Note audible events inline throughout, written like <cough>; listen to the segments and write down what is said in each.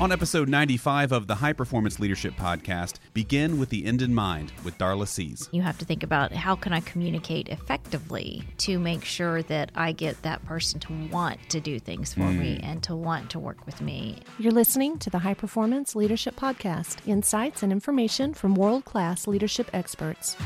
On episode 95 of the High Performance Leadership Podcast, begin with the end in mind with Darla Sees. You have to think about how can I communicate effectively to make sure that I get that person to want to do things for me mm. and to want to work with me. You're listening to the High Performance Leadership Podcast insights and information from world class leadership experts.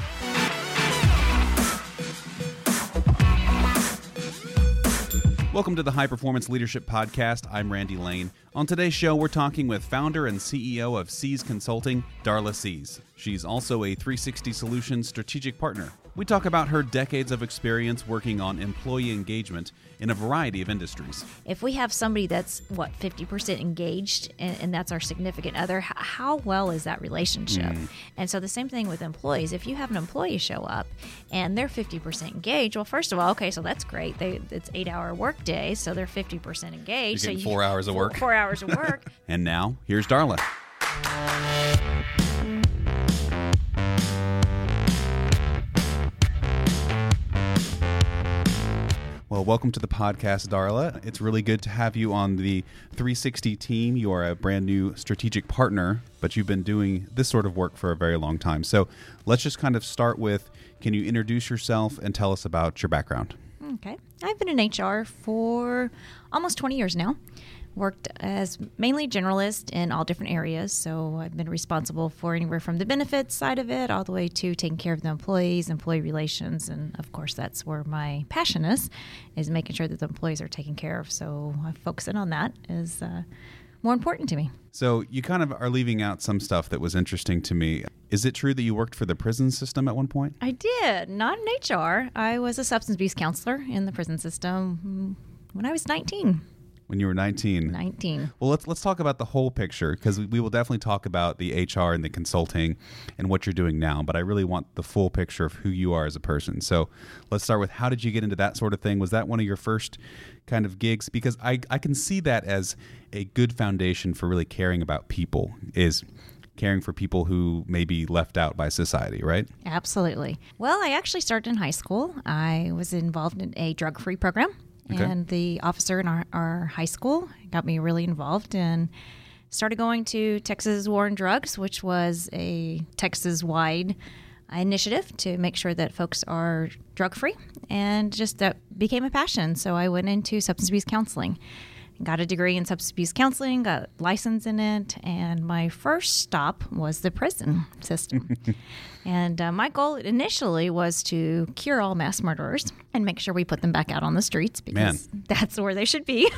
Welcome to the High Performance Leadership Podcast. I'm Randy Lane. On today's show, we're talking with founder and CEO of Sees Consulting, Darla Sees. She's also a 360 Solutions strategic partner. We talk about her decades of experience working on employee engagement in a variety of industries. If we have somebody that's, what, 50% engaged and, and that's our significant other, how well is that relationship? Mm. And so the same thing with employees. If you have an employee show up and they're 50% engaged, well, first of all, okay, so that's great. They, it's eight hour work day, so they're 50% engaged. So four hours of four- work. Four hours of work. <laughs> And now, here's Darla. Well, welcome to the podcast, Darla. It's really good to have you on the 360 team. You are a brand new strategic partner, but you've been doing this sort of work for a very long time. So let's just kind of start with can you introduce yourself and tell us about your background? Okay. I've been in HR for almost 20 years now. Worked as mainly generalist in all different areas. So I've been responsible for anywhere from the benefits side of it all the way to taking care of the employees, employee relations, and of course that's where my passion is, is making sure that the employees are taken care of. So focusing on that is uh, more important to me. So you kind of are leaving out some stuff that was interesting to me. Is it true that you worked for the prison system at one point? I did, not in HR. I was a substance abuse counselor in the prison system when I was 19. When you were 19? 19. Well, let's let's talk about the whole picture because we will definitely talk about the HR and the consulting and what you're doing now. But I really want the full picture of who you are as a person. So let's start with how did you get into that sort of thing? Was that one of your first kind of gigs? Because I I can see that as a good foundation for really caring about people is caring for people who may be left out by society, right? Absolutely. Well, I actually started in high school. I was involved in a drug free program, Okay. and the officer in our, our high school got me really involved and started going to Texas War on Drugs, which was a Texas wide initiative to make sure that folks are drug free. And just that became a passion. So I went into substance abuse counseling. Got a degree in substance abuse counseling, got license in it, and my first stop was the prison <laughs> system. and uh, my goal initially was to cure all mass murderers and make sure we put them back out on the streets because that's where they should be.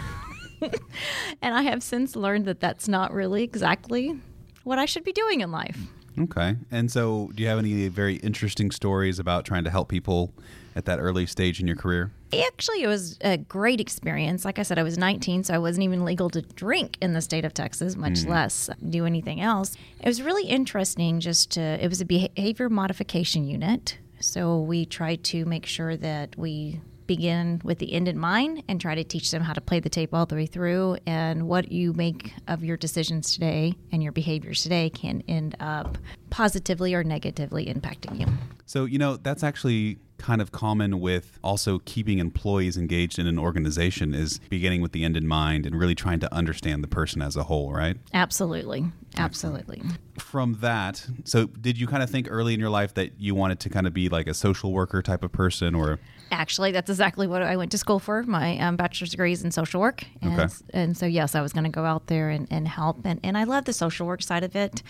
<laughs> and I have since learned that that's not really exactly what I should be doing in life. Okay. And so, do you have any very interesting stories about trying to help people at that early stage in your career? Actually, it was a great experience. Like I said, I was 19, so I wasn't even legal to drink in the state of Texas, much mm. less do anything else. It was really interesting just to, it was a behavior modification unit. So we tried to make sure that we begin with the end in mind and try to teach them how to play the tape all the way through and what you make of your decisions today and your behaviors today can end up positively or negatively impacting you. So, you know, that's actually kind of common with also keeping employees engaged in an organization is beginning with the end in mind and really trying to understand the person as a whole, right? Absolutely. Absolutely. From that, so did you kind of think early in your life that you wanted to kind of be like a social worker type of person or Actually, that's exactly what I went to school for. My um, bachelor's degree is in social work. And, Okay. and so, yes, I was going to go out there and, and help. And, and I love the social work side of it.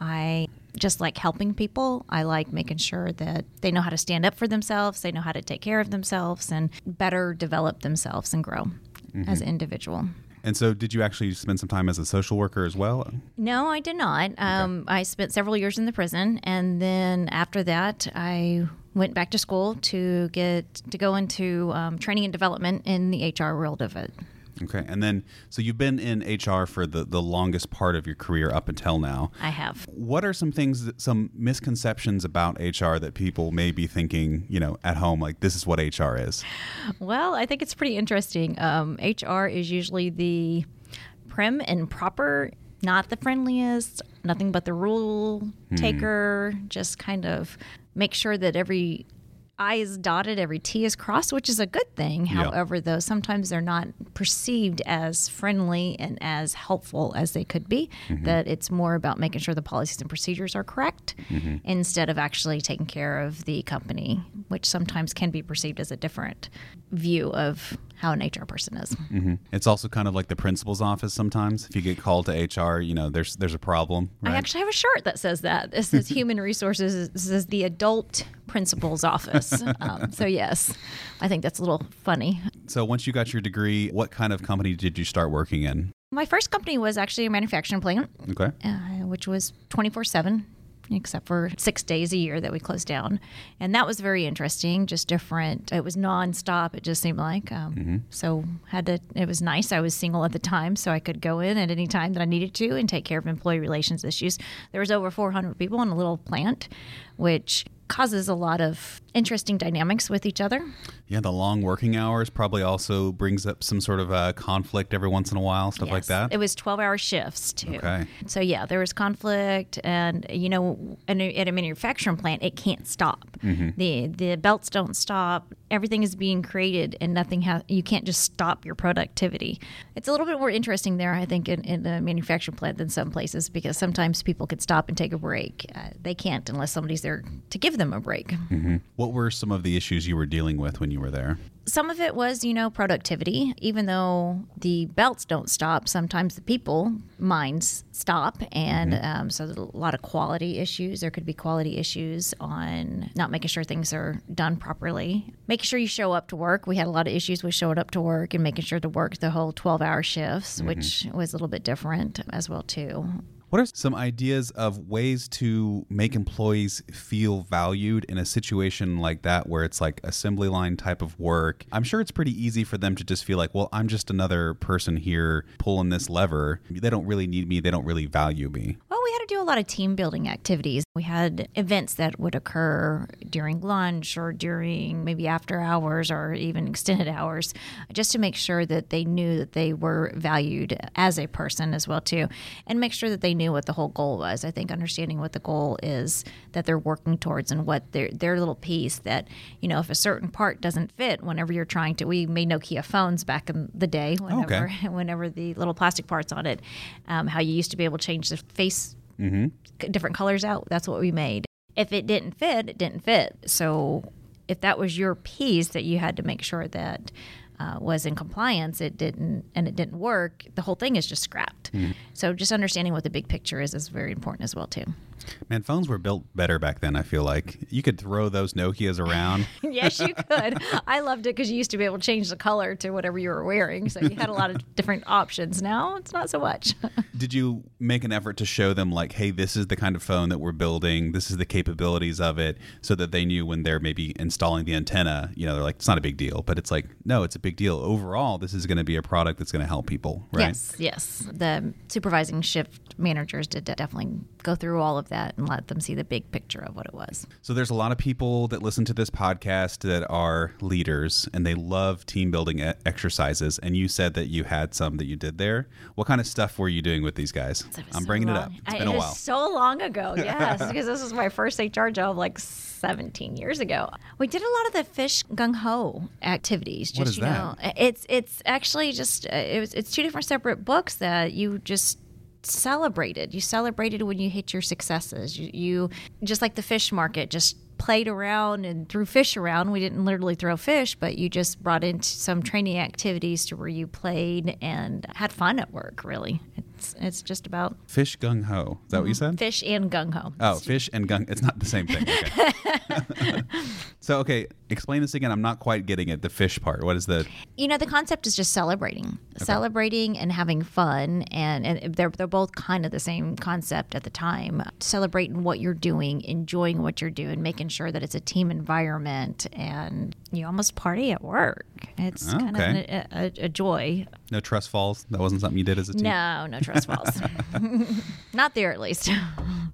I just like helping people. I like making sure that they know how to stand up for themselves, they know how to take care of themselves, and better develop themselves and grow as an individual. And so did you actually spend some time as a social worker as well? No, I did not. Um, I spent several years in the prison, and then after that, I went back to school to get to go into um, training and development in the HR world of it. Okay. And then so you've been in HR for the the longest part of your career up until now. I have. What are some things, that, some misconceptions about HR that people may be thinking, you know, at home, like this is what HR is? Well, I think it's pretty interesting. Um, HR is usually the prim and proper, not the friendliest, nothing but the rule taker, just kind of make sure that every I is dotted, every T is crossed, which is a good thing. Yeah. However, though, sometimes they're not perceived as friendly and as helpful as they could be. Mm-hmm. That it's more about making sure the policies and procedures are correct mm-hmm. instead of actually taking care of the company, which sometimes can be perceived as a different view of how an HR person is. It's also kind of like the principal's office sometimes. If you get called to HR, you know, there's there's a problem, right? I actually have a shirt that says that. This says <laughs> Human Resources. This is the Adult Principal's Office. Um, so yes, I think that's a little funny. so once you got your degree, what kind of company did you start working in? My first company was actually a manufacturing plant, Okay. uh, which was twenty four seven. Except for six days a year that we closed down, and that was very interesting. Just different. It was nonstop. It just seemed like. Um, So had to. It was nice. I was single at the time, so I could go in at any time that I needed to and take care of employee relations issues. There was over 400 people in a little plant, which causes a lot of interesting dynamics with each other. Yeah, the long working hours probably also brings up some sort of uh, conflict every once in a while, stuff like that. It was 12 hour shifts too. Okay. So yeah, there was conflict and you know in a- at a manufacturing plant it can't stop. Mm-hmm. The the belts don't stop. Everything is being created and nothing has you can't just stop your productivity. It's a little bit more interesting there I think in, in the manufacturing plant than some places because sometimes people could stop and take a break. Uh, they can't unless somebody's there to give them a break. What were some of the issues you were dealing with when you were there? some of it was, you know, productivity. Even though the belts don't stop, sometimes the people minds stop, and um, so there's a lot of quality issues. There could be quality issues on not making sure things are done properly, making sure you show up to work. We had a lot of issues with showing up to work and making sure to work the whole 12-hour shifts, which was a little bit different as well too. What are some ideas of ways to make employees feel valued in a situation like that where it's like assembly line type of work? I'm sure it's pretty easy for them to just feel like, well, I'm just another person here pulling this lever. They don't really need me. They don't really value me. Well, we had to do a lot of team building activities. We had events that would occur during lunch or during maybe after hours or even extended <laughs> hours, just to make sure that they knew that they were valued as a person as well too, and make sure that they knew what the whole goal was. I think understanding what the goal is that they're working towards and what their their little piece that you know if a certain part doesn't fit whenever you're trying to we made Nokia phones back in the day whenever Okay. <laughs> whenever the little plastic parts on it, um, how you used to be able to change the face c- different colors out. That's what we made. If it didn't fit, it didn't fit. So if that was your piece that you had to make sure that uh, was in compliance, it didn't, and it didn't work. The whole thing is just scrapped. So just understanding what the big picture is is very important as well too. Man, phones were built better back then, I feel like. You could throw those Nokias around. <laughs> yes, you could. I loved it because you used to be able to change the color to whatever you were wearing. So you had a lot of different options. Now it's not so much. <laughs> Did you make an effort to show them, like, hey, this is the kind of phone that we're building, this is the capabilities of it, so that they knew when they're maybe installing the antenna, you know, they're like, it's not a big deal. But it's like, no, it's a big deal. Overall, this is going to be a product that's going to help people, right? Yes, yes. The supervising shift managers did definitely go through all of that and let them see the big picture of what it was. So there's a lot of people that listen to this podcast that are leaders and they love team building exercises. And you said that you had some that you did there. What kind of stuff were you doing with these guys? I'm so bringing it up. It's I- been a it while. so long ago, <laughs> yes, because this was my first HR job like 17 years ago. We did a lot of the fish gung ho activities. Just What is you know, it's it's actually just uh, it was, it's two different separate books that you just celebrated. You celebrated when you hit your successes. You, you just like the fish market, just played around and threw fish around. We didn't literally throw fish, but you just brought in some training activities to where you played and had fun at work. Really, it's it's just about Fish gung ho. Is that what you mm-hmm. said? fish and gung ho. Oh, fish and gung. It's not the same thing. Okay. <laughs> so, okay, explain this again. I'm not quite getting it. The fish part. What is the? you know the concept is just celebrating celebrating and having fun and, and they're, they're both kind of the same concept at the time celebrating what you're doing enjoying what you're doing making sure that it's a team environment and you almost party at work it's oh, kind of Okay. an, a, a joy No trust falls. That wasn't something you did as a team. no no trust falls <laughs> not there at least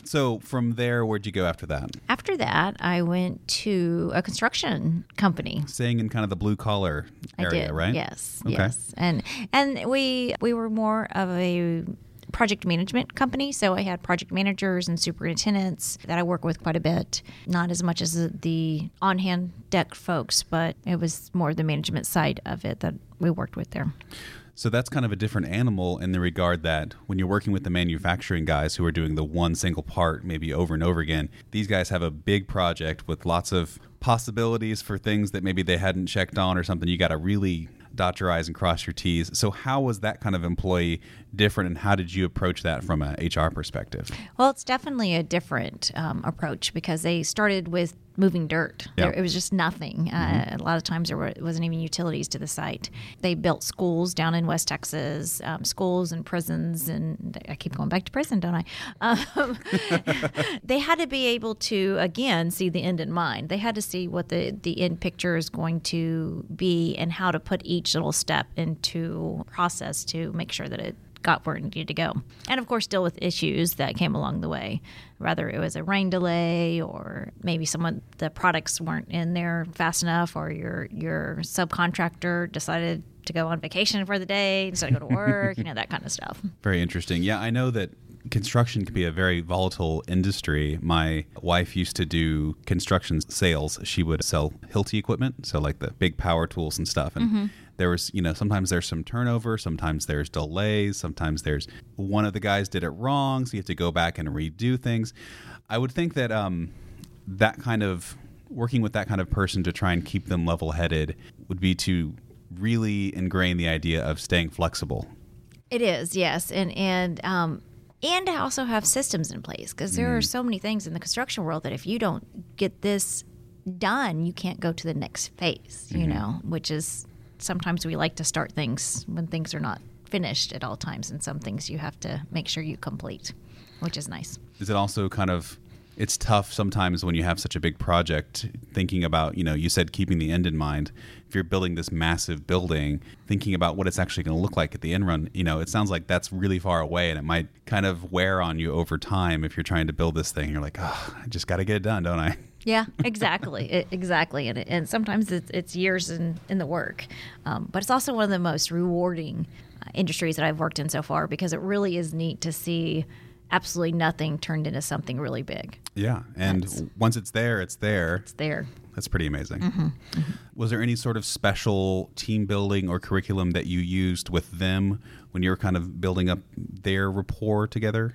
So from there, where'd you go after that? after that i went to a construction company Staying in kind of the blue collar I area, did. right? Yes, Okay. yes, and and we we were more of a project management company, so I had project managers and superintendents that I work with quite a bit. Not as much as the- the on hand deck folks, but it was more the management side of it that we worked with there. So that's kind of a different animal in the regard that when you're working with the manufacturing guys who are doing the one single part maybe over and over again, these guys have a big project with lots of possibilities for things that maybe they hadn't checked on or something. You got to really dot your I's and cross your T's. So how was that kind of employee different and how did you approach that from a HR perspective? Well, it's definitely a different um, approach because they started with moving dirt. Yeah. There, it was just nothing. Uh, a lot of times there were, wasn't even utilities to the site. They built schools down in West Texas, um, schools and prisons, and I keep going back to prison, don't I? Um, <laughs> they had to be able to again see the end in mind. They had to see what the the end picture is going to be and how to put each little step into process to make sure that it got where it needed to go. And of course, deal with issues that came along the way. Whether it was a rain delay or maybe someone the products weren't in there fast enough, or your your subcontractor decided to go on vacation for the day instead of go to <laughs> work, you know that kind of stuff. Very interesting. Yeah, I know that construction can be a very volatile industry. My wife used to do construction sales. She would sell Hilti equipment, so like the big power tools and stuff. And mm-hmm. There was, you know, sometimes there's some turnover, sometimes there's delays, sometimes there's one of the guys did it wrong, so you have to go back and redo things. I would think that um, that kind of working with that kind of person to try and keep them level headed would be to really ingrain the idea of staying flexible. It is, yes, and and um, and to also have systems in place because there are so many things in the construction world that if you don't get this done, you can't go to the next phase. You know, which is sometimes we like to start things when things are not finished at all times, and some things you have to make sure you complete, which is nice. is it also kind of it's tough sometimes when you have such a big project thinking about you know you said keeping the end in mind. If you're building this massive building thinking about what it's actually going to look like at the end run you know it sounds like that's really far away and it might kind of wear on you over time if you're trying to build this thing. You're like oh i just got to get it done don't i Yeah, exactly, it, exactly, and it, and sometimes it's, it's years in in the work, um, but it's also one of the most rewarding uh, industries that I've worked in so far because it really is neat to see absolutely nothing turned into something really big. yeah and That's- once it's there it's there It's there. That's pretty amazing. Mm-hmm. Was there any sort of special team building or curriculum that you used with them when you were kind of building up their rapport together?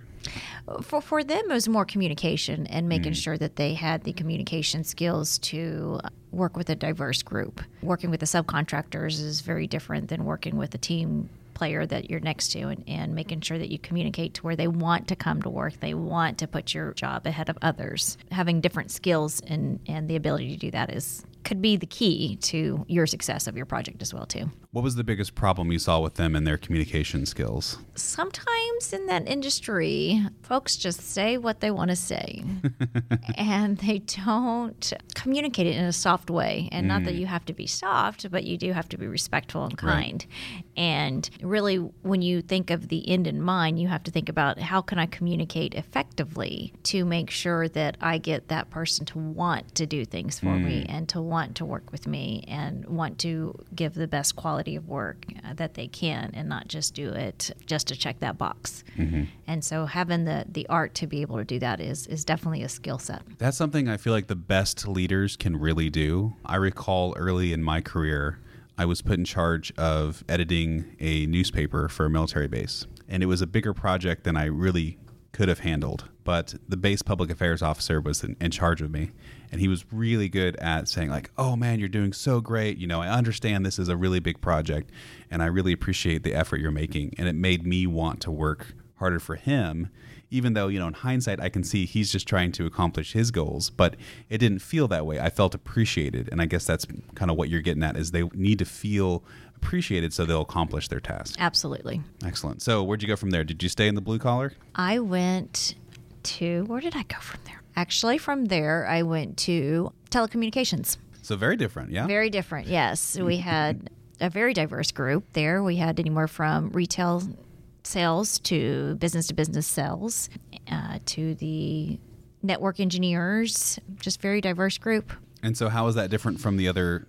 For for them, it was more communication and making Mm. sure that they had the communication skills to work with a diverse group. Working with the subcontractors is very different than working with a team player that you're next to and, and making sure that you communicate to where they want to come to work they want to put your job ahead of others having different skills and and the ability to do that is could be the key to your success of your project as well too What was the biggest problem you saw with them and their communication skills? sometimes in that industry, folks just say what they want to say <laughs> and they don't communicate it in a soft way. And not that mm. you have to be soft, but you do have to be respectful and kind. And really, when you think of the end in mind, you have to think about how can I communicate effectively to make sure that I get that person to want to do things for me mm. and to want to work with me and want to give the best quality of work uh, that they can and not just do it just to check that box. And so having the the art to be able to do that is is definitely a skill set. That's something I feel like the best leaders can really do. I recall early in my career, I was put in charge of editing a newspaper for a military base. And it was a bigger project than I really could have handled. But the base public affairs officer was in, in charge of me. And he was really good at saying, like, oh man, you're doing so great. You know, I understand this is a really big project and I really appreciate the effort you're making. And it made me want to work harder for him even though you know in hindsight i can see he's just trying to accomplish his goals but it didn't feel that way i felt appreciated and i guess that's kind of what you're getting at is they need to feel appreciated so they'll accomplish their task Absolutely. excellent so where'd you go from there did you stay in the blue collar I went to where did I go from there? Actually, from there I went to telecommunications. so very different yeah Very different, yes. We had a very diverse group there. We had anywhere from retail sales to business to business sales uh, to the network engineers, just very diverse group. and so how is that different from the other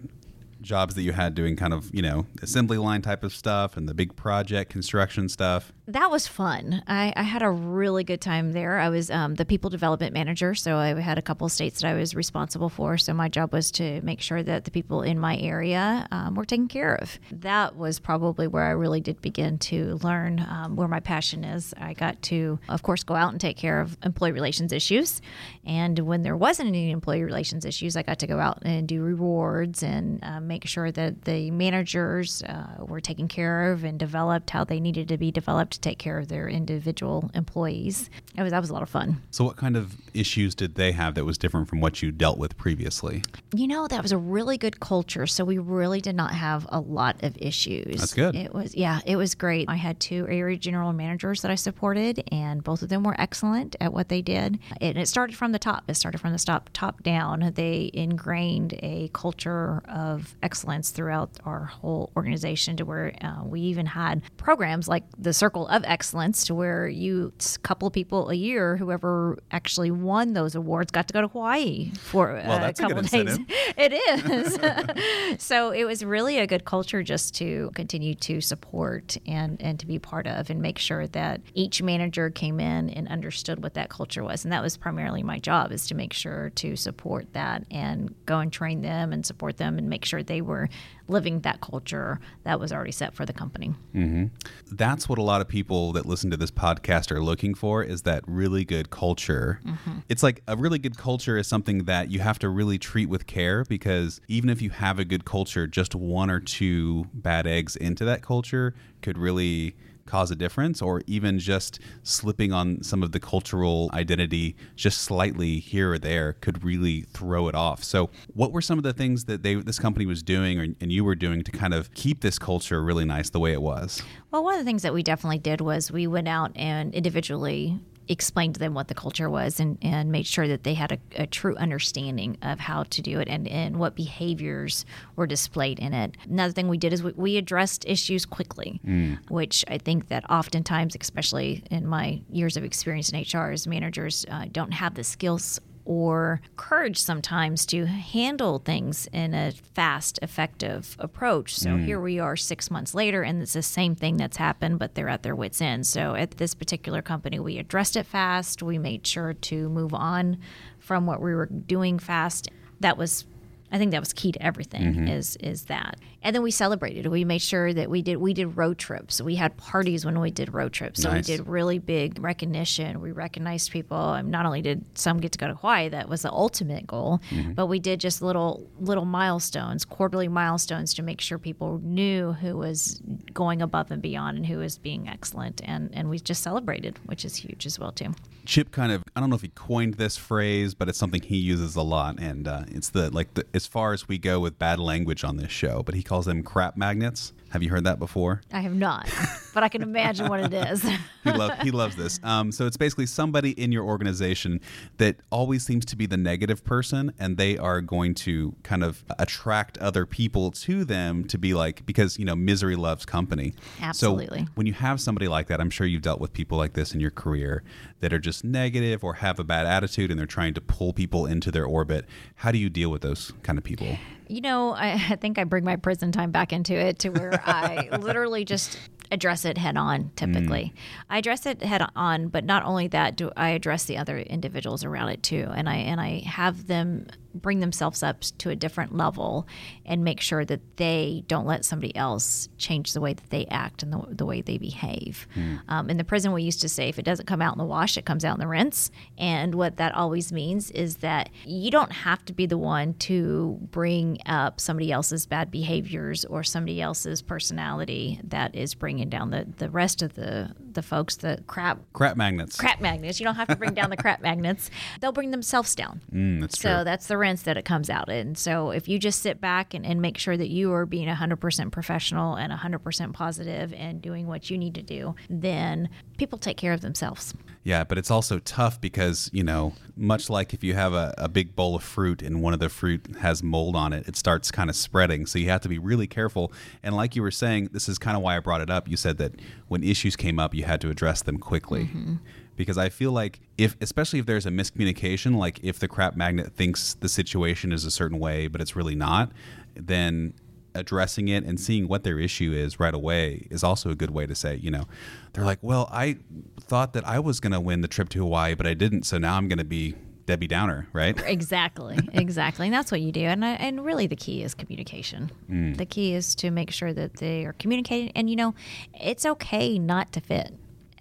jobs that you had doing kind of, you know, assembly line type of stuff and the big project construction stuff? That was fun. I, I had a really good time there. I was um, the people development manager, so I had a couple states that I was responsible for. So my job was to make sure that the people in my area um, were taken care of. That was probably where I really did begin to learn um, where my passion is. I got to, of course, go out and take care of employee relations issues. And when there wasn't any employee relations issues, I got to go out and do rewards and uh, make sure that the managers uh, were taken care of and developed how they needed to be developed to take care of their individual employees. It was that was a lot of fun. So, what kind of issues did they have that was different from what you dealt with previously? You know, that was a really good culture. So we really did not have a lot of issues. That's good. It was yeah, it was great. I had two area general managers that I supported, and both of them were excellent at what they did. And it started from the top. It started from the top top down. They ingrained a culture of excellence throughout our whole organization to where uh, we even had programs like the Circle of Excellence to where you couple people a year, whoever actually won those awards, got to go to Hawaii for Well, uh, that's a a couple good days. <laughs> It is. <laughs> so it was really a good culture just to continue to support and, and to be part of and make sure that each manager came in and understood what that culture was. And that was primarily my job is to make sure to support that and go and train them and support them and make sure they were living that culture that was already set for the company. Mm-hmm. that's what a lot of people that listen to this podcast are looking for is that really good culture. Mm-hmm. It's like a really good culture is something that you have to really treat with care because even if you have a good culture, just one or two bad eggs into that culture could really cause a difference or even just slipping on some of the cultural identity just slightly here or there could really throw it off. So what were some of the things that they this company was doing or, and you were doing to kind of keep this culture really nice the way it was? Well, one of the things that we definitely did was we went out and individually explained to them what the culture was and, and made sure that they had a, a true understanding of how to do it and, and what behaviors were displayed in it. Another thing we did is we, we addressed issues quickly, which I think that oftentimes, especially in my years of experience in HR as managers, uh, don't have the skills or courage sometimes to handle things in a fast, effective approach. So hmm. here we are six months later, and it's the same thing that's happened, but they're at their wits' end. So at this particular company, we addressed it fast. We made sure to move on from what we were doing fast. That was I think that was key to everything mm-hmm. is is that. And then we celebrated. We made sure that we did we did road trips. We had parties when we did road trips. So Nice. we did really big recognition. We recognized people. And not only did some get to go to Hawaii, that was the ultimate goal, but we did just little little milestones, quarterly milestones to make sure people knew who was going above and beyond and who was being excellent. And and we just celebrated, which is huge as well too. Chip kind of I don't know if he coined this phrase, but it's something he uses a lot, and uh, it's the like the, as far as we go with bad language on this show. But he calls them crap magnets. Have you heard that before? I have not, but I can imagine what it is. <laughs> He, he loves this. Um, so it's basically somebody in your organization that always seems to be the negative person, and they are going to kind of attract other people to them to be like because you know misery loves company. Absolutely. So when you have somebody like that, I'm sure you've dealt with people like this in your career that are just negative or have a bad attitude, and they're trying to pull people into their orbit. How do you deal with those kind of people? You know, I, <laughs> I think I bring my prison time back into it to where I <laughs> literally just address it head on typically. Mm. I address it head on, but not only that, do I address the other individuals around it too. And I and I have them bring themselves up to a different level and make sure that they don't let somebody else change the way that they act and the, the way they behave. Um, in the prison, we used to say if it doesn't come out in the wash, it comes out in the rinse. And what that always means is that you don't have to be the one to bring up somebody else's bad behaviors or somebody else's personality that is bringing down the, the rest of the, the folks, the crap Crap magnets. crap magnets. You don't have to bring down the crap magnets. <laughs> They'll bring themselves down. Mm, that's true. So that's the rinse that it comes out in. So if you just sit back and, and make sure that you are being 100% professional and 100% positive and doing what you need to do, then people take care of themselves. Yeah, but it's also tough because, you know, much like if you have a, a big bowl of fruit and one of the fruit has mold on it, it starts kind of spreading. So you have to be really careful. And like you were saying, this is kind of why I brought it up. You said that when issues came up, you had to address them quickly. Mm-hmm. Because I feel like if, especially if there's a miscommunication, like if the crap magnet thinks the situation is a certain way, but it's really not, then addressing it and seeing what their issue is right away is also a good way to say, you know, they're like, well, I thought that I was going to win the trip to Hawaii, but I didn't. So now I'm going to be Debbie Downer, right? <laughs> Exactly, exactly. And that's what you do. And, I, and really, the key is communication. Mm. The key is to make sure that they are communicating. And, you know, it's okay not to fit.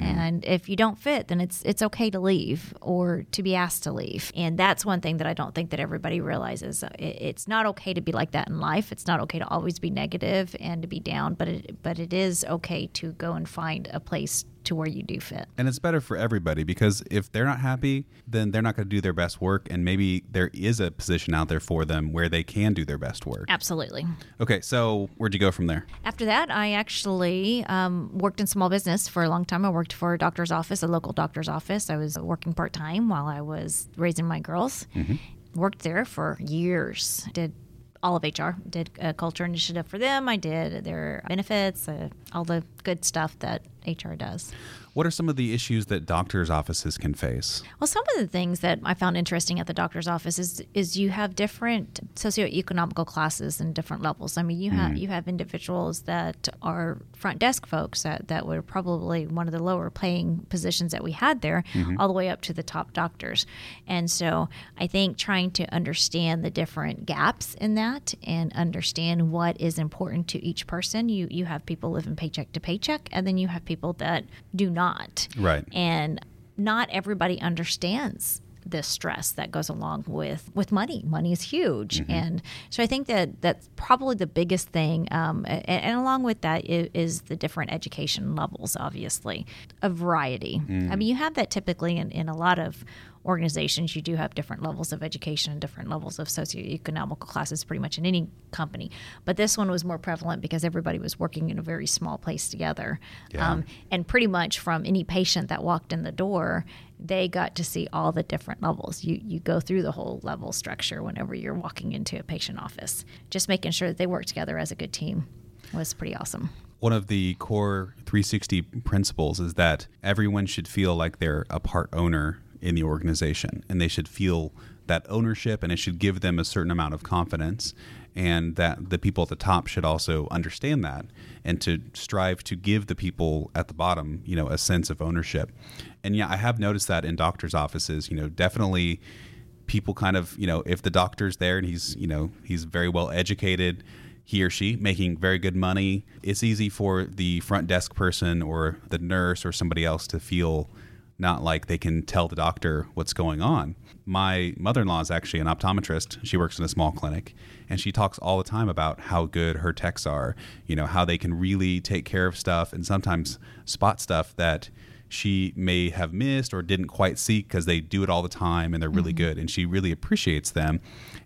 Mm-hmm. And if you don't fit, then it's it's okay to leave or to be asked to leave. And that's one thing that I don't think that everybody realizes. Uh, it, it's not okay to be like that in life. It's not okay to always be negative and to be down. But it but it is okay to go and find a place to where you do fit. And it's better for everybody because if they're not happy, then they're not going to do their best work. And maybe there is a position out there for them where they can do their best work. Absolutely. Okay, so where'd you go from there? After that, I actually um, worked in small business for a long time. I worked for a doctor's office, a local doctor's office. I was working part time while I was raising my girls. Worked there for years. Did all of HR. Did a culture initiative for them. I did their benefits, uh, all the good stuff that HR does. What are some of the issues that doctors' offices can face? Well, some of the things that I found interesting at the doctor's office is is you have different socioeconomical classes and different levels. I mean, you have mm. you have individuals that are front desk folks that, that were probably one of the lower paying positions that we had there, mm-hmm. all the way up to the top doctors. And so I think trying to understand the different gaps in that and understand what is important to each person. You you have people living paycheck to paycheck, and then you have people that do not. Right. And not everybody understands this stress that goes along with with money. Money is huge, and so I think that that's probably the biggest thing. Um, and, and along with that is, is the different education levels. Obviously, a variety. I mean, you have that typically in, in a lot of organizations. You do have different levels of education and different levels of socioeconomical classes, pretty much in any company. But this one was more prevalent because everybody was working in a very small place together, Yeah. um, and pretty much from any patient that walked in the door they got to see all the different levels. You you go through the whole level structure whenever you're walking into a patient office. Just making sure that they work together as a good team was pretty awesome. One of the core 360 principles is that everyone should feel like they're a part owner in the organization and they should feel that ownership and it should give them a certain amount of confidence and that the people at the top should also understand that and to strive to give the people at the bottom you know a sense of ownership. And yeah i have noticed that in doctors offices you know definitely people kind of you know if the doctor's there and he's you know he's very well educated he or she making very good money it's easy for the front desk person or the nurse or somebody else to feel not like they can tell the doctor what's going on. My mother-in-law is actually an optometrist. She works in a small clinic and she talks all the time about how good her techs are you know how they can really take care of stuff and sometimes spot stuff that she may have missed or didn't quite see because they do it all the time and they're really mm-hmm. good and she really appreciates them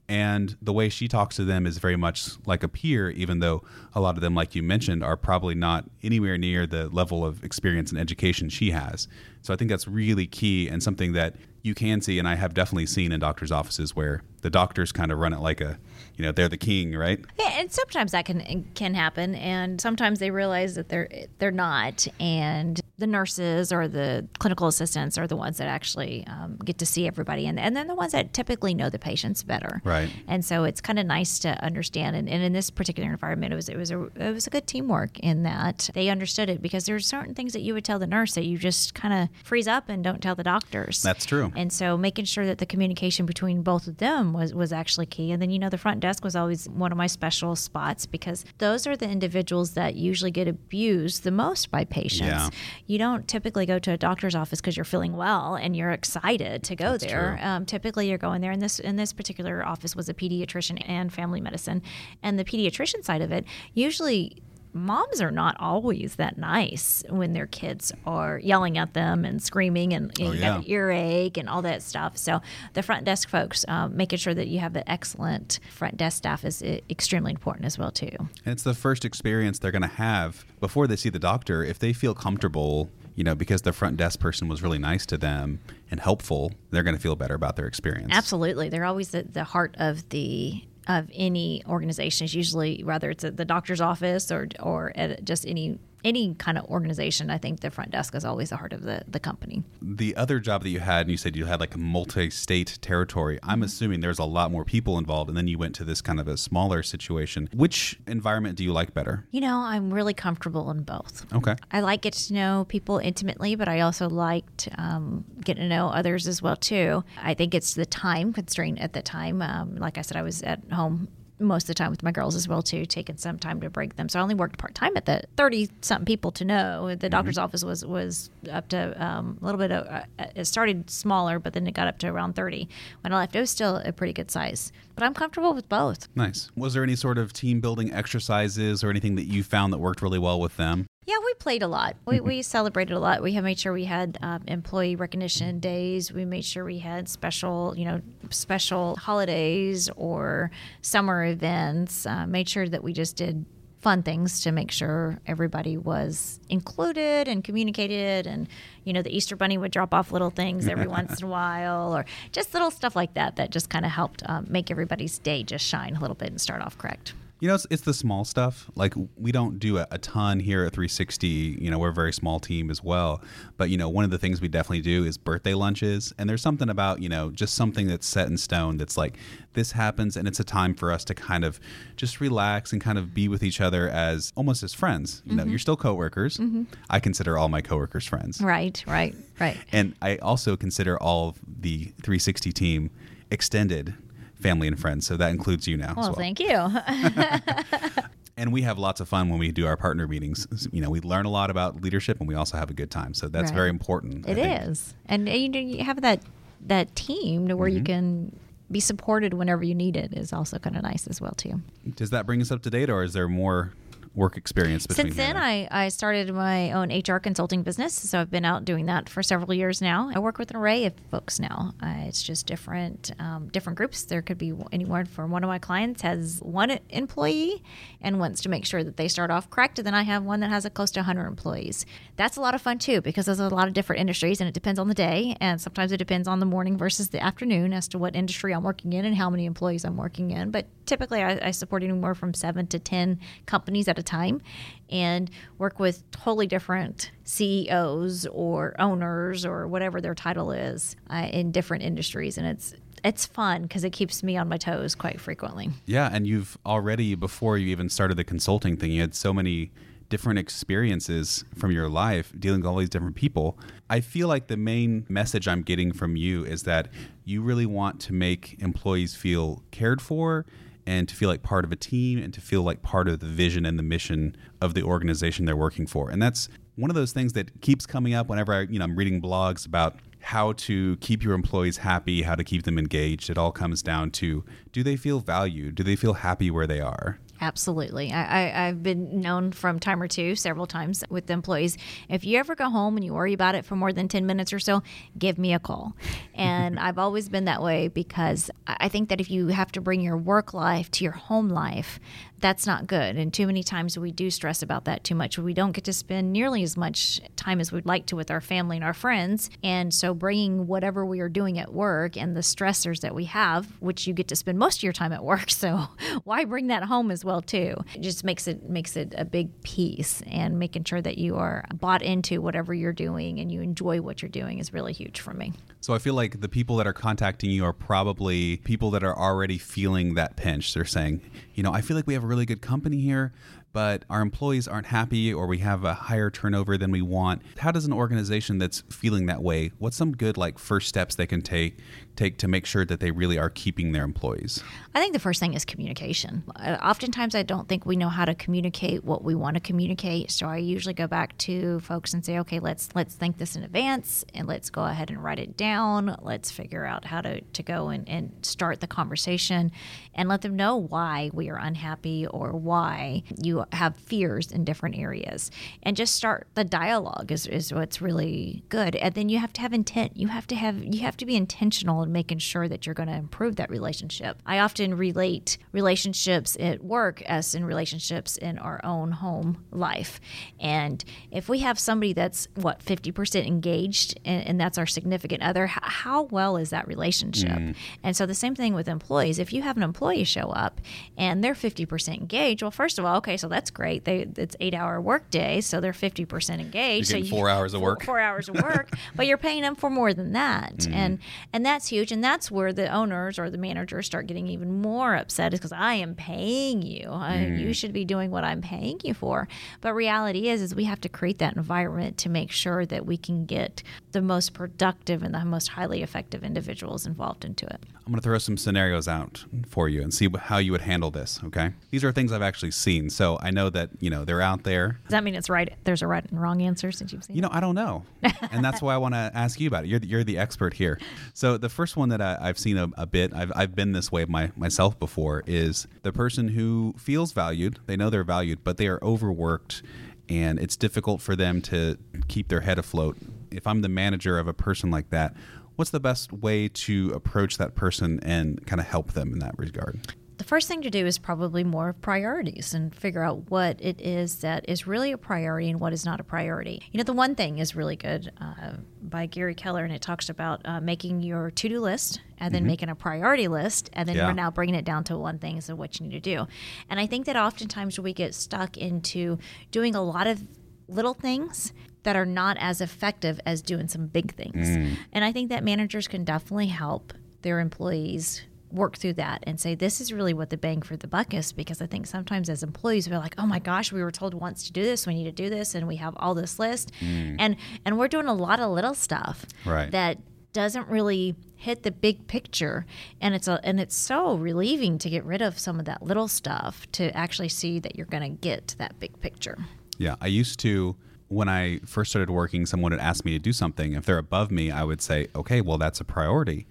and the way she talks to them is very much like a peer even though a lot of them like you mentioned are probably not anywhere near the level of experience and education she has. So i think that's really key and something that you can see and i have definitely seen in doctors offices where the doctors kind of run it like a you know they're the king right Yeah, and sometimes that can can happen, and sometimes they realize that they're they're not, and the nurses or the clinical assistants are the ones that actually um, get to see everybody, and and then the ones that typically know the patients better. Right. And so it's kind of nice to understand, and, and in this particular environment, it was it was a it was a good teamwork in that they understood it because there's certain things that you would tell the nurse that you just kind of freeze up and don't tell the doctors. That's true. And so making sure that the communication between both of them was, was actually key. And then, you know, the front desk was always one of my special spots because those are the individuals that usually get abused the most by patients. Yeah. You don't typically go to a doctor's office because you're feeling well and you're excited to go That's there. Um, typically, you're going there. And this in this particular office was a pediatrician and family medicine, and the pediatrician side of it usually. Moms are not always that nice when their kids are yelling at them and screaming and you Oh, got an earache and all that stuff. So the front desk folks, um, making sure that you have an excellent front desk staff is uh, extremely important as well too. And it's the first experience they're going to have before they see the doctor. If they feel comfortable, you know, because the front desk person was really nice to them and helpful, they're going to feel better about their experience. Absolutely, they're always the, the heart of the of any organization. Is usually whether it's at the doctor's office or or at just any any kind of organization, I think the front desk is always the heart of the, the company. The other job that you had, and you said you had like a multi state territory, I'm assuming there's a lot more people involved. And then you went to this kind of a smaller situation. Which environment do you like better? You know, I'm really comfortable in both. Okay. I like getting to know people intimately, but I also liked um, getting to know others as well too. I think it's the time constraint at the time. Um, like I said, I was at home most of the time with my girls as well too, taking some time to break them. So I only worked part time at the thirty something people to know. The doctor's office was was up to um, a little bit. Of, uh, it started smaller, but then it got up to around thirty. When I left, it was still a pretty good size. But I'm comfortable with both. Nice. Was there any sort of team building exercises or anything that you found that worked really well with them? Yeah, we played a lot. We, we celebrated a lot. We have made sure we had um, employee recognition days. We made sure we had special, you know, special holidays or summer events. Uh, made sure that we just did fun things to make sure everybody was included and communicated and you know the easter bunny would drop off little things every <laughs> once in a while or just little stuff like that that just kind of helped um, make everybody's day just shine a little bit and start off correct You know, it's, it's the small stuff. Like we don't do a, a ton here at 360. You know, we're a very small team as well. But you know, one of the things we definitely do is birthday lunches. And there's something about you know just something that's set in stone. That's like this happens, and it's a time for us to kind of just relax and kind of be with each other as almost as friends. You know, mm-hmm. you're still coworkers. Mm-hmm. I consider all my coworkers friends. right right right And I also consider all of the 360 team extended family and friends. So that includes you now. as well well. thank you <laughs> and we have lots of fun when we do our partner meetings. You know, we learn a lot about leadership, and we also have a good time. So that's Right. very important. It is, and uh, you, know, you have that that team to where Mm-hmm. you can be supported whenever you need it is also kind of nice as well too. Does that bring us up to date, or is there more work experience between Since then, and I, I started my own HR consulting business, so I've been out doing that for several years now. I work with an array of folks now. Uh, it's just different um, different groups. There could be anywhere from one of my clients has one employee and wants to make sure that they start off correct, and then I have one that has a close to 100 employees. That's a lot of fun too because there's a lot of different industries, and it depends on the day, and sometimes it depends on the morning versus the afternoon as to what industry I'm working in and how many employees I'm working in. But typically, I, I support anywhere from seven to 10 companies at a time and work with totally different CEOs or owners or whatever their title is uh, in different industries. And it's, it's fun because it keeps me on my toes quite frequently. Yeah, and you've already before you even started the consulting thing, you had so many different experiences from your life dealing with all these different people. I feel like the main message I'm getting from you is that you really want to make employees feel cared for and to feel like part of a team and to feel like part of the vision and the mission of the organization they're working for. And that's one of those things that keeps coming up whenever I, you know, I'm reading blogs about how to keep your employees happy, how to keep them engaged. It all comes down to do they feel valued? Do they feel happy where they are? Absolutely. I, I, I've been known from time or two, several times with the employees. If you ever go home and you worry about it for more than 10 minutes or so, give me a call. <laughs> And I've always been that way because I think that if you have to bring your work life to your home life, that's not good. And too many times we do stress about that too much. We don't get to spend nearly as much time as we'd like to with our family and our friends. And so bringing whatever we are doing at work and the stressors that we have, which you get to spend most of your time at work. <laughs> So why bring that home as well too? It just makes it makes it a big piece and making sure that you are bought into whatever you're doing and you enjoy what you're doing is really huge for me. So I feel like the people that are contacting you are probably people that are already feeling that pinch. They're saying, you know, I feel like we have really good company here, but our employees aren't happy or we have a higher turnover than we want. How does an organization that's feeling that way, what's some good like first steps they can take take to make sure that they really are keeping their employees? I think the first thing is communication. Uh, Oftentimes, I don't think we know how to communicate what we want to communicate. So I usually go back to folks and say, "Okay, let's let's think this in advance, and let's go ahead and write it down. Let's figure out how to, to go and, and start the conversation, and let them know why we are unhappy or why you have fears in different areas, and just start the dialogue is, is what's really good. And then you have to have intent. You have to have you have to be intentional and making sure that you're going to improve that relationship. I often relate relationships at work as in relationships in our own home life. And if we have somebody that's what 50% engaged and, and that's our significant other, h- how well is that relationship? And so the same thing with employees. If you have an employee show up and they're 50% engaged, well, first of all, okay, so that's great. They it's eight hour work day, so they're 50% engaged. So getting four hours of four- work. Four hours of work, <laughs> but you're paying them for more than that, Mm-hmm. and and that's huge. And that's where the owners or the managers start getting even more upset, is because I am paying you. Mm. you should be doing what I'm paying you for. But reality is, is we have to create that environment to make sure that we can get the most productive and the most highly effective individuals involved into it. I'm going to throw some scenarios out for you and see how you would handle this. Okay, these are things I've actually seen, so I know that you know they're out there. Does that mean it's right? There's a right and wrong answer since you've seen. You know, I don't know, <laughs> and that's why I want to ask you about it. You're the, you're the expert here. So the first one that I, I've seen a, a bit, I've, I've been this way my, myself before, is the person who feels valued. They know they're valued, but they are overworked, and it's difficult for them to keep their head afloat. If I'm the manager of a person like that, what's the best way to approach that person and kind of help them in that regard? First thing to do is probably more of priorities and figure out what it is that is really a priority and what is not a priority. You know, the one thing is really good uh, by Gary Keller, and it talks about uh, making your to do list and then making a priority list, and then Yeah. we're now bringing it down to one thing is what you need to do. And I think that oftentimes we get stuck into doing a lot of little things that are not as effective as doing some big things. And I think that managers can definitely help their employees work through that and say this is really what the bang for the buck is because I think sometimes as employees we're like oh my gosh we were told once to do this we need to do this and we have all this list mm. and and we're doing a lot of little stuff Right. that doesn't really hit the big picture and it's a and it's so relieving to get rid of some of that little stuff to actually see that you're going to get to that big picture Yeah, I used to when I first started working, someone would ask me to do something. If they're above me, I would say, "Okay, well that's a priority."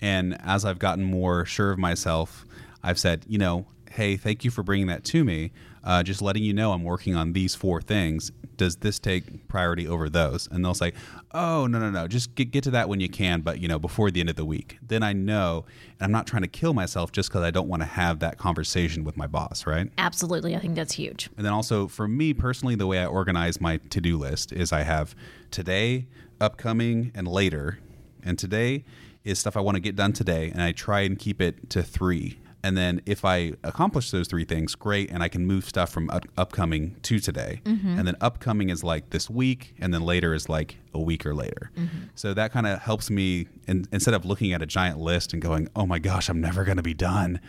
And as I've gotten more sure of myself, I've said, you know, "Hey, thank you for bringing that to me. Uh, just letting you know I'm working on these four things. Does this take priority over those?" And they'll say, "Oh, no, no, no. Just get get to that when you can, but you know, before the end of the week." Then I know, and I'm not trying to kill myself just because I don't want to have that conversation with my boss, right? absolutely i think that's huge And then also for me personally, the way I organize my to do list is I have today, upcoming, and later. And today is stuff I want to get done today, and I try and keep it to three. And then if I accomplish those three things, great, and I can move stuff from up- upcoming to today. Mm-hmm. And then upcoming is like this week, and then later is like a week or later. Mm-hmm. So that kind of helps me, in, instead of looking at a giant list and going, oh my gosh, I'm never going to be done,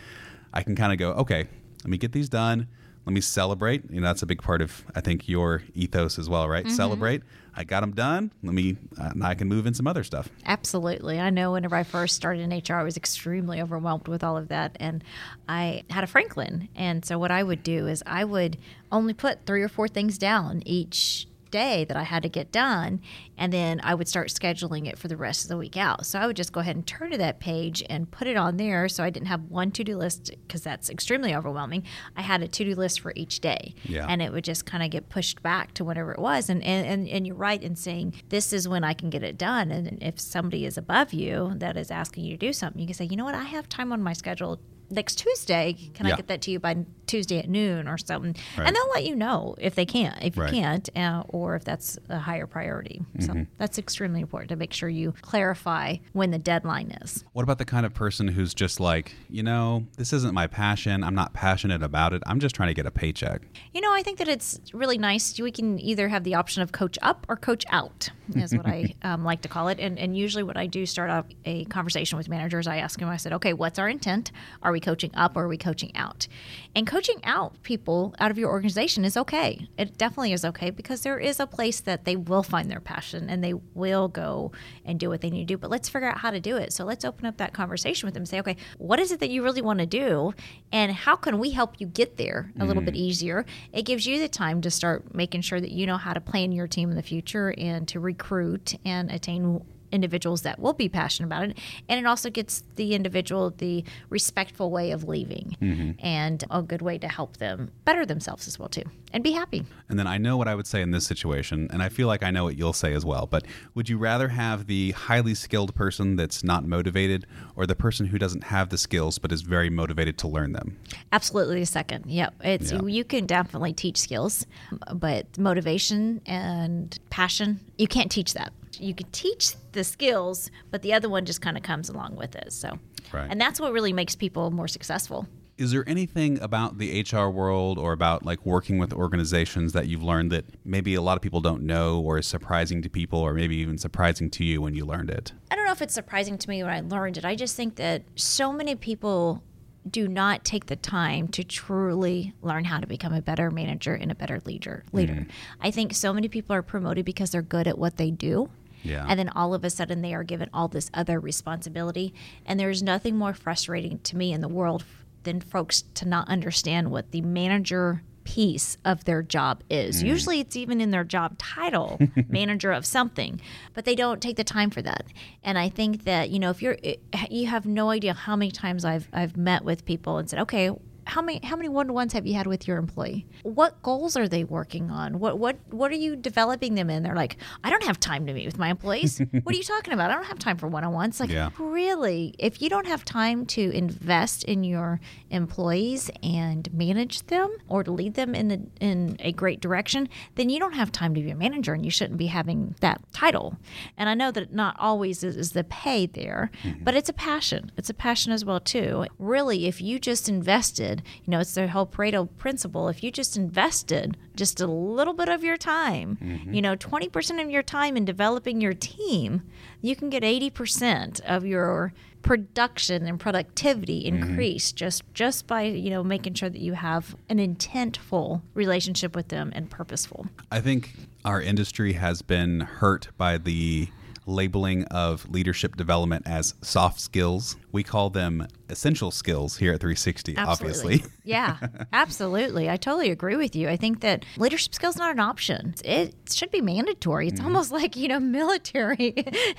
I can kind of go, okay, let me get these done. Let me celebrate. You know, that's a big part of I think your ethos as well, right? Mm-hmm. Celebrate. I got them done. Let me. Uh, I can move in some other stuff. Absolutely. I know whenever I first started in HR, I was extremely overwhelmed with all of that. And I had a Franklin. And so what I would do is I would only put three or four things down each day that I had to get done. And then I would start scheduling it for the rest of the week out. So I would just go ahead and turn to that page and put it on there. So I didn't have one to do list because that's extremely overwhelming. I had a to do list for each day. Yeah. And it would just kind of get pushed back to whatever it was. And, and, and, and you're right in saying this is when I can get it done. And if somebody is above you that is asking you to do something, you can say, you know what, I have time on my schedule next Tuesday. Can Yeah. I get that to you by Tuesday at noon or something? Right. And they'll let you know if they can't, if you Right. can't, uh, or if that's a higher priority. Mm-hmm. So that's extremely important to make sure you clarify when the deadline is. What about the kind of person who's just like, you know, this isn't my passion. I'm not passionate about it. I'm just trying to get a paycheck. You know, I think that it's really nice. We can either have the option of coach up or coach out, is what I <laughs> um, like to call it. And, and usually, what I do start off a conversation with managers, I ask them, I said, okay, what's our intent? Are we coaching up or are we coaching out? And coaching out people out of your organization is okay. It definitely is okay because there is a place that they will find their passion and they will go and do what they need to do. But let's figure out how to do it. So let's open up that conversation with them and say, okay, what is it that you really want to do? And how can we help you get there a little bit mm. easier? It gives you the time to start making sure that you know how to plan your team in the future and to recruit and attain individuals that will be passionate about it and it also gets the individual the respectful way of leaving mm-hmm. and a good way to help them better themselves as well too and be happy And then I know what I would say in this situation, and I feel like I know what you'll say as well. But would you rather have the highly skilled person that's not motivated, or the person who doesn't have the skills but is very motivated to learn them? Absolutely, a second. Yep, it's Yeah. you can definitely teach skills, but motivation and passion you can't teach that. You can teach the skills, but the other one just kind of comes along with it. So, Right. and that's what really makes people more successful. Is there anything about the HR world or about like working with organizations that you've learned that maybe a lot of people don't know or is surprising to people or maybe even surprising to you when you learned it? I don't know if it's surprising to me when I learned it. I just think that so many people do not take the time to truly learn how to become a better manager and a better leader. Leader. Mm. I think so many people are promoted because they're good at what they do. Yeah. And then all of a sudden they are given all this other responsibility. And there's nothing more frustrating to me in the world than folks to not understand what the manager piece of their job is. Mm. Usually it's even in their job title, <laughs> manager of something, but they don't take the time for that. And I think that, you know, if you're eh, you have no idea how many times I've I've met with people and said, "Okay, how many how many one-to-ones have you had with your employee? What goals are they working on? What what what are you developing them in? They're like, I don't have time to meet with my employees. <laughs> what are you talking about? I don't have time for one-on-ones. Like, Yeah. really? If you don't have time to invest in your employees and manage them or to lead them in a, in a great direction, then you don't have time to be a manager, and you shouldn't be having that title. And I know that not always is, is the pay there, mm-hmm. but it's a passion. It's a passion as well too. Really, if you just invested, you know, it's the whole Pareto principle. If you just invested just a little bit of your time, mm-hmm. you know, 20% of your time in developing your team, you can get 80% of your production and productivity mm-hmm. increase just just by you know making sure that you have an intentful relationship with them and purposeful. I think our industry has been hurt by the labeling of leadership development as soft skills. We call them essential skills here at 360, obviously. <laughs> yeah, absolutely. I totally agree with you. I think that leadership skills not an option. It should be mandatory. Mm-hmm. It's almost <laughs> like, you know, military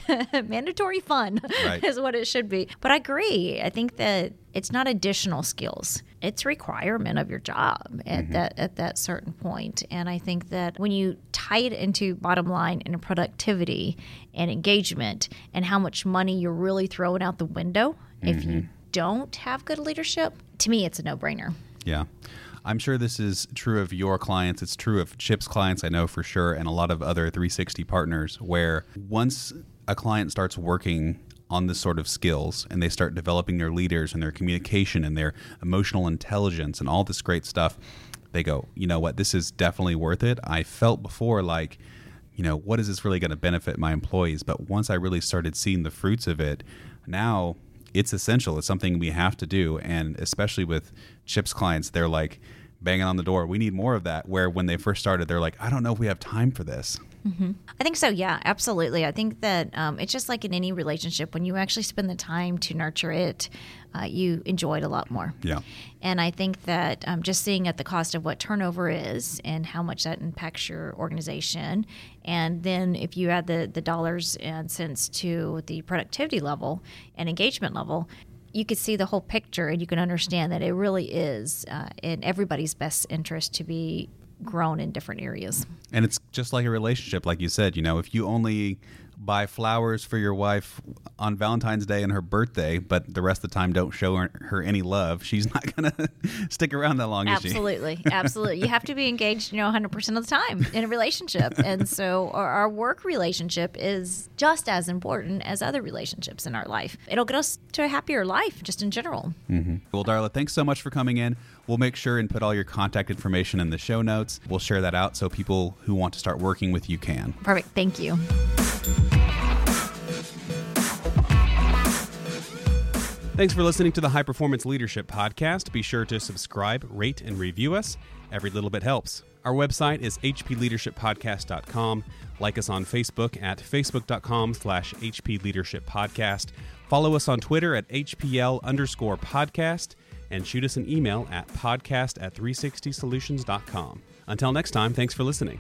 <laughs> mandatory fun Right. is what it should be. But I agree. I think that it's not additional skills. It's requirement of your job at Mm-hmm. that at that certain point. And I think that when you tie it into bottom line and productivity and engagement and how much money you're really throwing out the window if Mm-hmm. you don't have good leadership, to me it's a no-brainer. Yeah. I'm sure this is true of your clients. It's true of Chip's clients, I know for sure, and a lot of other 360 partners, where once a client starts working on this sort of skills and they start developing their leaders and their communication and their emotional intelligence and all this great stuff, they go, you know what, this is definitely worth it. I felt before like, you know, what is this really going to benefit my employees? But once I really started seeing the fruits of it, now it's essential. It's something we have to do. And especially with Chip's clients, they're like banging on the door. We need more of that. Where when they first started, they're like, I don't know if we have time for this. I think so. Yeah, absolutely. I think that um, it's just like in any relationship, when you actually spend the time to nurture it, uh, you enjoy it a lot more. Yeah. And I think that um, just seeing at the cost of what turnover is and how much that impacts your organization, and then if you add the, the dollars and cents to the productivity level and engagement level, you could see the whole picture and you can understand that it really is uh, in everybody's best interest to be grown in different areas. And it's just like a relationship, like you said, you know, if you only buy flowers for your wife on Valentine's Day and her birthday, but the rest of the time don't show her, her any love, she's not <laughs> going to stick around that long, is she? Absolutely, absolutely. You have to be engaged, you know, 100% of the time in a relationship, and so our, our work relationship is just as important as other relationships in our life. It'll get us to a happier life, just in general. Mm-hmm. Well, Darla, thanks so much for coming in. We'll make sure and put all your contact information in the show notes. We'll share that out so people who want to start working with you can. Perfect. Thank you. Thanks for listening to the High Performance Leadership Podcast. Be sure to subscribe, rate, and review us. Every little bit helps. Our website is hpleadershippodcast.com. Like us on Facebook at facebook.com slash hpleadershippodcast. Follow us on Twitter at hpl underscore podcast. And shoot us an email at podcast at 360solutions.com. Until next time, thanks for listening.